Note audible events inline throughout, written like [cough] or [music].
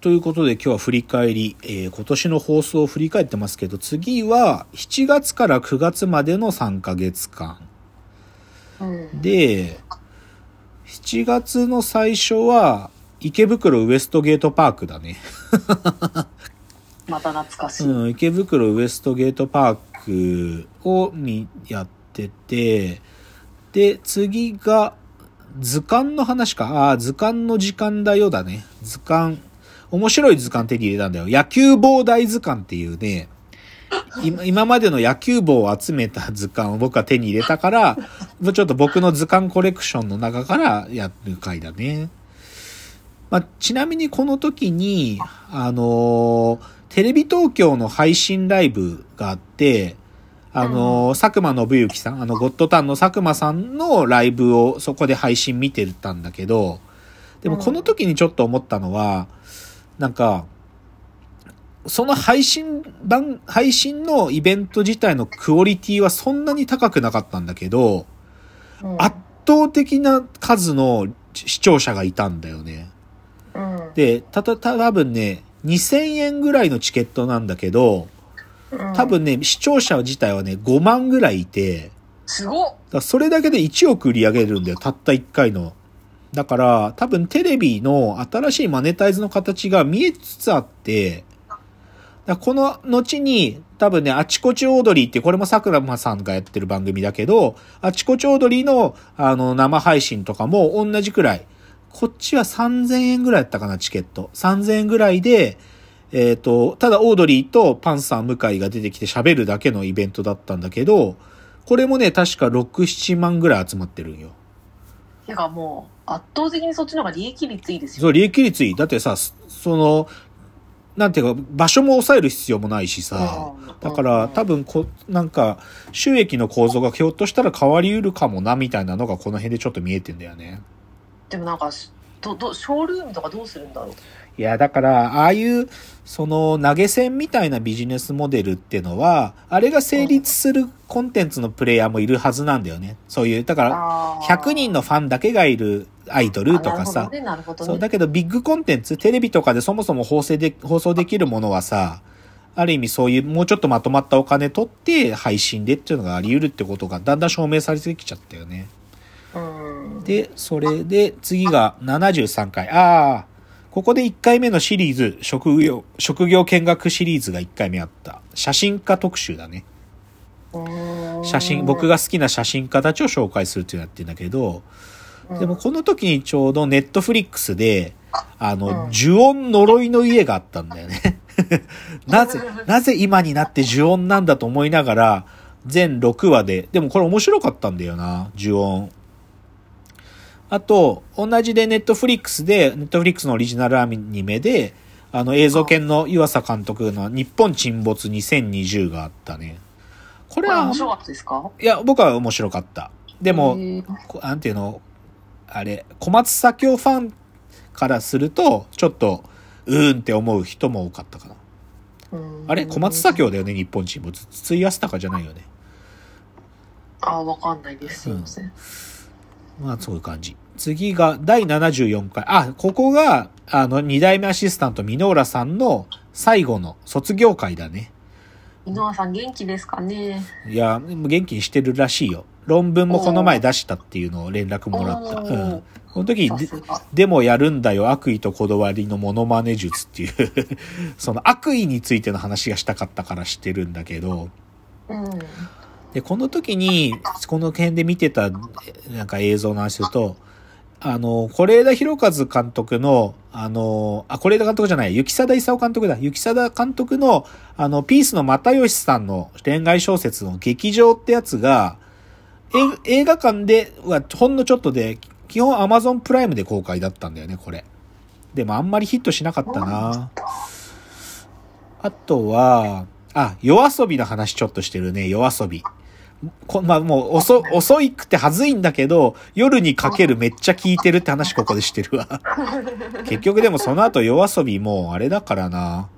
ということで今日は振り返り、えー今年の放送を振り返ってますけど、次は7月から9月までの3ヶ月間。うん。で、7月の最初は池袋ウエストゲートパークだね。また懐かしい。うん、池袋ウエストゲートパークをにやってて、で、次が図鑑の話か。ああ、図鑑の時間だよだね。図鑑。面白い図鑑手に入れたんだよ。野球棒大図鑑っていうね、今今までの野球棒を集めた図鑑を僕は手に入れたから、もうちょっと僕の図鑑コレクションの中からやる回だね。まあ、ちなみにこの時に、あのーテレビ東京の配信ライブがあって、あのー佐久間信之さん、あの、ゴッドタンの佐久間さんのライブをそこで配信見てたんだけど、でもこの時にちょっと思ったのは、なんか、その配信版、配信のイベント自体のクオリティはそんなに高くなかったんだけど、うん圧倒的な数の視聴者がいたんだよね。うん。で、たた、た多分ね、2000円ぐらいのチケットなんだけど、うん多。分ね、視聴者自体はね、5万ぐらいいて、すごっだそれだけで1億売り上げるんだよ、たった1回の。だから、多分テレビの新しいマネタイズの形が見えつつあって、この後に、多分ね、あちこちオードリーって、これも桜間さんがやってる番組だけど、あちこちオードリーの、あの、生配信とかも同じくらい。こっちは3000円ぐらいだったかな、チケット。3000円ぐらいで、えっ、と、ただオードリーとパンサー向井が出てきて喋るだけのイベントだったんだけど、これもね、確か6、7万ぐらい集まってるんよ。てかもう、圧倒的にそっちの方が利益率いいですよ。そう、利益率いい。だってさ、そその、なんていうか、場所も抑える必要もないしさ、うんだから多分こ、なんか、収益の構造がひょっとしたら変わりうるかもな、みたいなのがこの辺でちょっと見えてんだよね。でもなんか、ど、ど、ショールームとかどうするんだろう？いや、だから、ああいう、その、投げ銭みたいなビジネスモデルっていうのは、あれが成立するコンテンツのプレイヤーもいるはずなんだよね。そういう、だから、あー100人のファンだけがいるアイドルとかさ、ね、ね。そう、だけどビッグコンテンツ、テレビとかでそもそも放送で、放送できるものはさ、ある意味そういうもうちょっとまとまったお金取って配信でっていうのがあり得るってことがだんだん証明されてきちゃったよね。うん。で、それで次が73回。ああ、ここで1回目のシリーズ、職業、職業見学シリーズが1回目あった。写真家特集だね。うん写真、僕、が好きな写真家たちを紹介するっていうのやってるんだけど、でもこの時にちょうどネットフリックスで、あの、うん呪音呪いの家があったんだよね。[laughs] なぜ、なぜ今になって呪音なんだと思いながら、全6話で、でもこれ面白かったんだよな、呪音。あと、同じでネットフリックスで、ネットフリックスのオリジナルアニメで、あの映像研の湯浅監督の日本沈没2020があったね。これは面、白かったですか？いや、僕は面白かった。でも、なんていうの、あれ、小松左京ファンからすると、ちょっと、うーんって思う人も多かったかな。うんあれ小松左京だよね、日本沈没。筒井康隆じゃないよね？あ、わかんないです。すいません。まあ、そういう感じ。次が第74回。あ、ここが、あの、二代目アシスタント、箕浦さんの最後の卒業会だね。井上さん元気ですかね？いや、元気にしてるらしいよ。論文もこの前出したっていうのを連絡もらった。うん。この時で。でもやるんだよ、悪意とこだわりのモノマネ術っていう [laughs] その悪意についての話がしたかったから知ってるんだけど、うん。で、この時に、この辺で見てた、なんか映像の話すると、あの、是枝裕和監督の、あの、あ、是枝監督じゃない、雪貞勲監督だ。雪貞監督の、あの、ピースの又吉さんの恋愛小説の劇場ってやつが、映画館ではほんのちょっとで、基本 Amazon プライムで公開だったんだよね、これ。でもあんまりヒットしなかったな。あとは、あ、夜遊びの話ちょっとしてるね、夜遊び。こまあもう遅、遅いくてはずいんだけど、夜にかけるめっちゃ聞いてるって話ここでしてるわ。[laughs] 結局でもその後夜遊びもうあれだからな。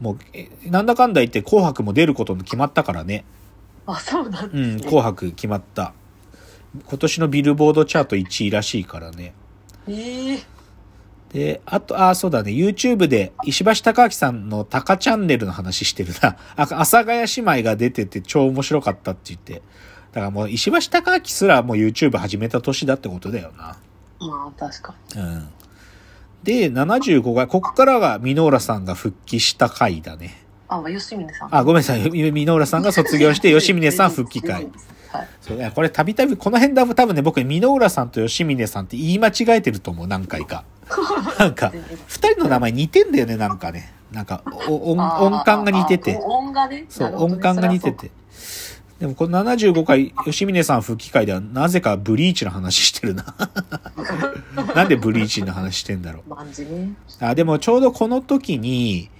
もう、えなんだかんだ言って紅白も出ることも決まったからね。あ、そうなんですうん、ね。紅白決まった。今年のビルボードチャート1位らしいからね。ええで、あと、あ、そうだね、YouTube で石橋貴明さんのタカチャンネルの話してるな。[laughs] あ、阿佐ヶ谷姉妹が出てて超面白かったって言って。だからもう石橋貴明すらもう YouTube 始めた年だってことだよな。まあ、確かうん。で、75回、ここからがミノーラさんが復帰した回だね。あ、まあ、吉峰さん。あ、ごめんなさい。ミミノーラさんが卒業して、[laughs] 吉峰さん復帰会。はい。そうこれたびたび、この辺だ多分ね、僕、ミノーラさんと吉峰さんって言い間違えてると思う、何回か。[laughs] なんか、全然二人の名前似てんだよね、なんかね。なんか、お音、音感が似ててあ。音がね。そう、音感が似て。て。でもこの75回、吉峰さん復帰会ではなぜかブリーチの話してるな。[laughs] なんでブリーチの話してんだろう。ね。あ、でもちょうどこの時に、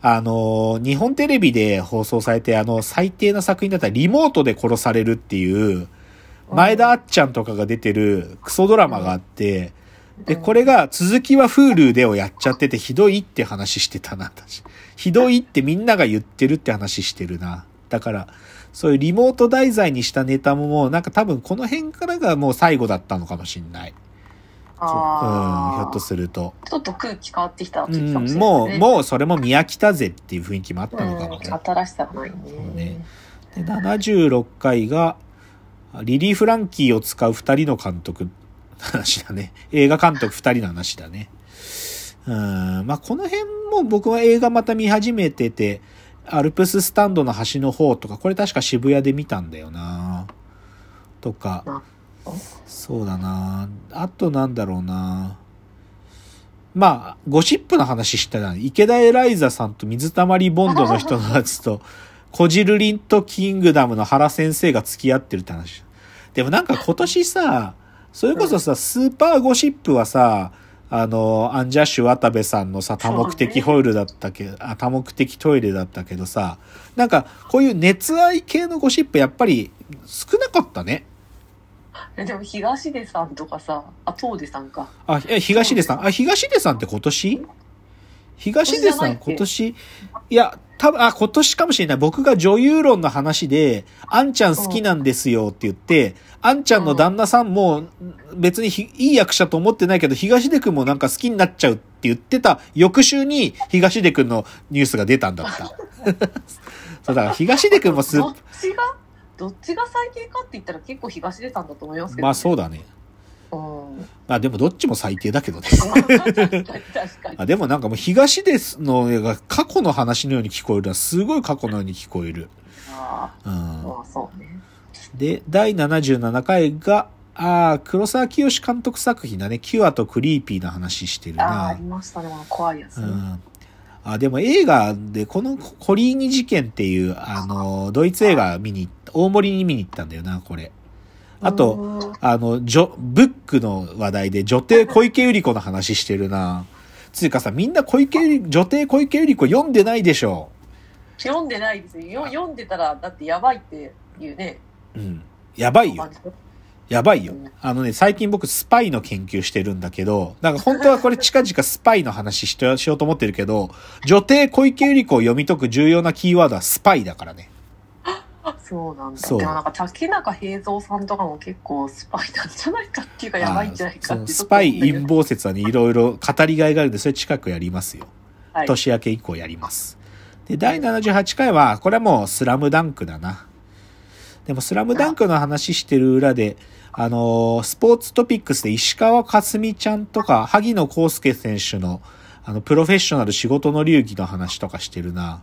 あの、日本テレビで放送されて、あの、最低な作品だったらリモートで殺されるっていう、前田あっちゃんとかが出てるクソドラマがあって、で、これが続きは Hulu でをやっちゃっててひどいって話してたな、私。ひどいってみんなが言ってるって話してるな。だから、そういうリモート題材にしたネタももうなんか多分この辺からがもう最後だったのかもしんない。そううん。ひょっとすると。ちょっと空気変わってきたう時かもしん、れないもう。もうそれも見飽きたぜっていう雰囲気もあったのかもね。うん、新しさがないね。うねで76回が、リリー・フランキーを使う二人の監督の話だね。映画監督二人の話だね。うん、まあこの辺も僕は映画また見始めてて、アルプススタンドの端の方とか、これ確か渋谷で見たんだよなとかな、そうだな。あとなんだろうな。まあ、ゴシップの話したら、池田エライザさんと水溜りボンドの人のやつと、コジルリンとキングダムの原先生が付き合ってるって話。でもなんか今年さ、それこそさ、スーパーゴシップはさ、あの、アンジャッシュ渡部さんのさ、多目的ホイールだったけど、あ、多目的トイレだったけどさ、なんかこういう熱愛系のゴシップやっぱり少なかったね。えでも東出さんとかさ、あ、東出さんか。あ、え、東出さん。あ、東出さんって今年？東出さん今年、いや、多分、あ、今年かもしれない。僕が女優論の話で、あんちゃん好きなんですよって言って、あんちゃんの旦那さんも別にひいい役者と思ってないけど、東出くんもなんか好きになっちゃうって言ってた翌週に東出くんのニュースが出たんだった。[laughs] そう、だから東出くんもすど、っちが、最低かって言ったら結構東出さんだと思いますけど、まあそうだね。うん。まあでもどっちも最低だけどね。[laughs] あでもなんかもう東ですの映画過去の話のように聞こえるな。すごい過去のように聞こえる。ああ、うん。まあそうね。で、第77回が、ああ、黒沢清監督作品だね。キュアとクリーピーな話してるああ、あなり。ましたね。怖いやつね。うん。あ、でも映画で、このコリーニ事件っていう、あの、ドイツ映画見に行った、大森に見に行ったんだよな、これ。あと、うん、あの、ジョ、ブックの話題で女帝小池百合子の話してるな。つうかさ、みんな小池女帝小池百合子読んでないでしょ。読んでないですよ。よ読んでたら、だってやばいっていうね。うん。やばいよやばいよ。あのね、最近僕スパイの研究してるんだけど、なんか本当はこれ近々スパイの話ししようと思ってるけど、女帝小池百合子を読み解く重要なキーワードはスパイだからね。そうなんだ。でもなんか竹中平蔵さんとかも結構スパイなんじゃないかっていうかやばいんじゃないかってスパイ陰謀説はね、いろいろ語りがいがあるんで、それ近くやりますよ。はい、年明け以降やります。で、第78回は、これはもうスラムダンクだな。でもスラムダンクの話してる裏で、あのースポーツトピックスで石川佳純ちゃんとか、萩野公介選手の、あの、プロフェッショナル仕事の流儀の話とかしてるな。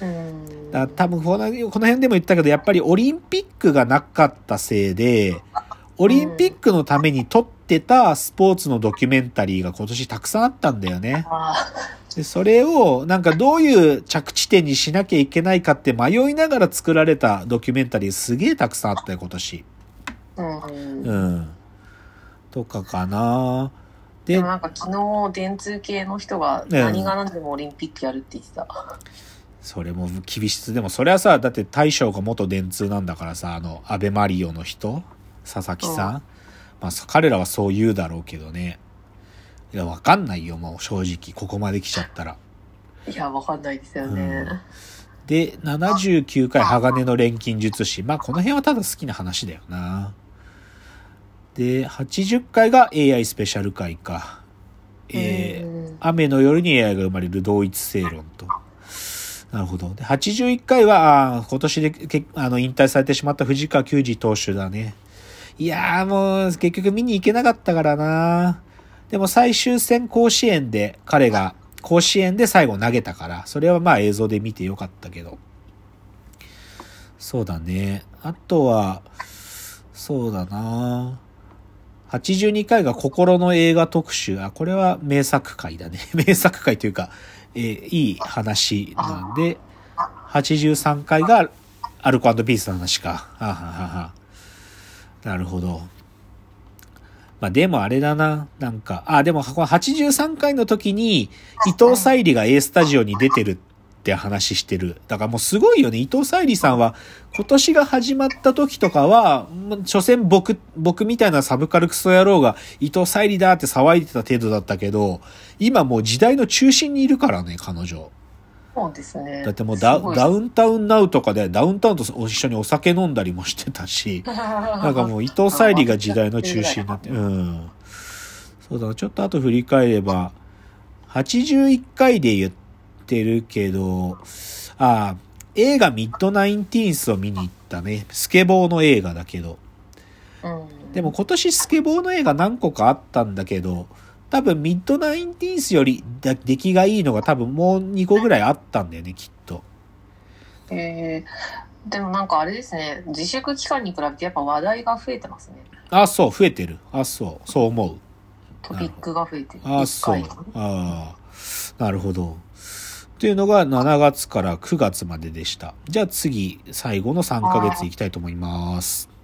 うんだ多分この、この辺でも言ったけど、やっぱりオリンピックがなかったせいで、オリンピックのために撮ってたスポーツのドキュメンタリーが今年たくさんあったんだよね。あで、それを、なんかどういう着地点にしなきゃいけないかって迷いながら作られたドキュメンタリーすげえたくさんあったよ、今年。ーうんうん。とかかなででも、なんか昨日電通系の人がね何が何でもオリンピックやるって言ってた。それも厳しつ。でもそれはさ、だって大将が元電通なんだからさ、あの、アベマリオの人佐々木さん、うんまあ、そ彼らはそう言うだろうけどね。いや、わかんないよ、もう正直。ここまで来ちゃったら。いや、わかんないですよね。で、79回鋼の錬金術師。まあ、この辺はただ好きな話だよな。で、80回が AI スペシャル回か。え雨の夜に AI が生まれる同一性論と。なるほど。で、81回は、あー今年でけあの引退されてしまった藤川球児投手だね。いやーもう結局見に行けなかったからな。でも最終戦甲子園で彼が甲子園で最後投げたから、それはまあ映像で見てよかったけど。そうだね。あとは、そうだな。82回が心の映画特集。あ、これは名作回だね。[laughs] 名作回というか、えーいい話なんで、83回がアルコピースの話か。ははははなるほど。まあでもあれだな。なんか、あ、でもこの83回の時に伊藤沙莉が A スタジオに出てるって話してる。だからもうすごいよね。伊藤沙莉さんは今年が始まった時とかは、ま所詮僕、僕みたいなサブカルクソ野郎が伊藤沙莉だって騒いでた程度だったけど、今もう時代の中心にいるからね、彼女。そうですね。だってもうダダウンタウンナウとかでダウンタウンと一緒にお酒飲んだりもしてたし、[laughs] なんかもう伊藤沙莉が時代の中心になって、うん。そうだな、ちょっと後振り返れば、81回で言ってるけど、ああ、映画ミッドナインティーンスを見に行ったね。スケボーの映画だけど。うんでも今年スケボーの映画何個かあったんだけど、多分ミッドナインティーンスよりだ出来がいいのが多分もう2個ぐらいあったんだよね、きっと。えーでもなんかあれですね、自粛期間に比べてやっぱ話題が増えてますね。あ、そう、増えてる。あ、そう、そう思う。トピックが増えてる。あ、一そう回。ああ、なるほど。っていうのが7月から9月まででした。じゃあ次、最後の3ヶ月いきたいと思います。